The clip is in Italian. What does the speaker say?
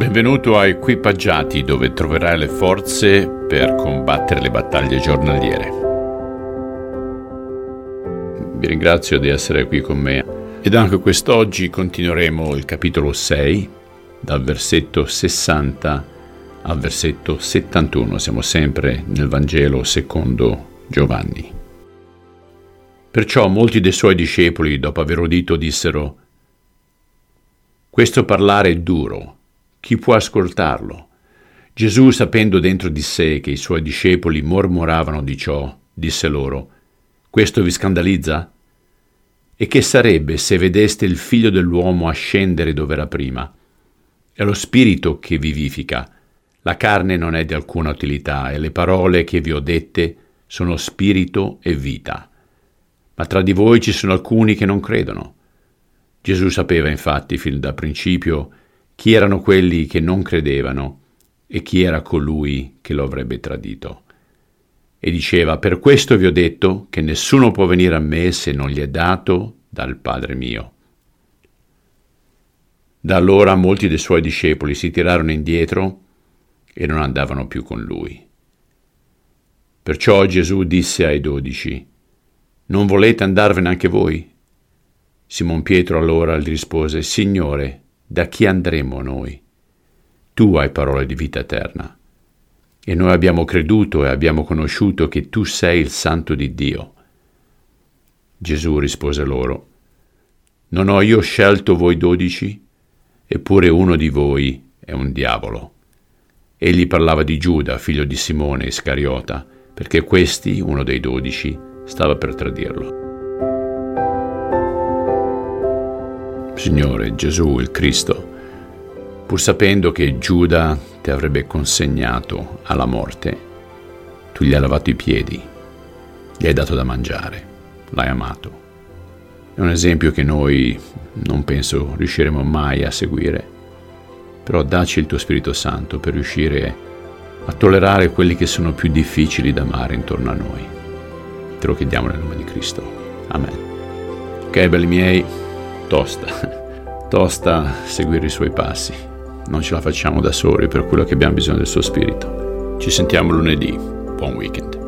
Benvenuto a Equipaggiati dove troverai le forze per combattere le battaglie giornaliere. Vi ringrazio di essere qui con me ed anche quest'oggi continueremo il capitolo 6 dal versetto 60 al versetto 71. Siamo sempre nel Vangelo secondo Giovanni. Perciò molti dei suoi discepoli, dopo aver udito, dissero, questo parlare è duro chi può ascoltarlo? Gesù, sapendo dentro di sé che i suoi discepoli mormoravano di ciò, disse loro, Questo vi scandalizza? E che sarebbe se vedeste il figlio dell'uomo ascendere dove era prima? È lo spirito che vivifica, la carne non è di alcuna utilità e le parole che vi ho dette sono spirito e vita. Ma tra di voi ci sono alcuni che non credono. Gesù sapeva infatti fin da principio chi erano quelli che non credevano e chi era colui che lo avrebbe tradito. E diceva, per questo vi ho detto che nessuno può venire a me se non gli è dato dal Padre mio. Da allora molti dei suoi discepoli si tirarono indietro e non andavano più con lui. Perciò Gesù disse ai dodici, Non volete andarvene anche voi? Simon Pietro allora gli rispose, Signore, da chi andremo noi? Tu hai parole di vita eterna. E noi abbiamo creduto e abbiamo conosciuto che tu sei il santo di Dio. Gesù rispose loro, Non ho io scelto voi dodici? Eppure uno di voi è un diavolo. Egli parlava di Giuda, figlio di Simone Iscariota, perché questi, uno dei dodici, stava per tradirlo. Signore Gesù il Cristo, pur sapendo che Giuda ti avrebbe consegnato alla morte, tu gli hai lavato i piedi, gli hai dato da mangiare, l'hai amato. È un esempio che noi non penso riusciremo mai a seguire, però dacci il tuo Spirito Santo per riuscire a tollerare quelli che sono più difficili da amare intorno a noi. Te lo chiediamo nel nome di Cristo. Amen. Ok, belli miei tosta, tosta seguire i suoi passi. Non ce la facciamo da soli, per quello che abbiamo bisogno del suo spirito. Ci sentiamo lunedì. Buon weekend.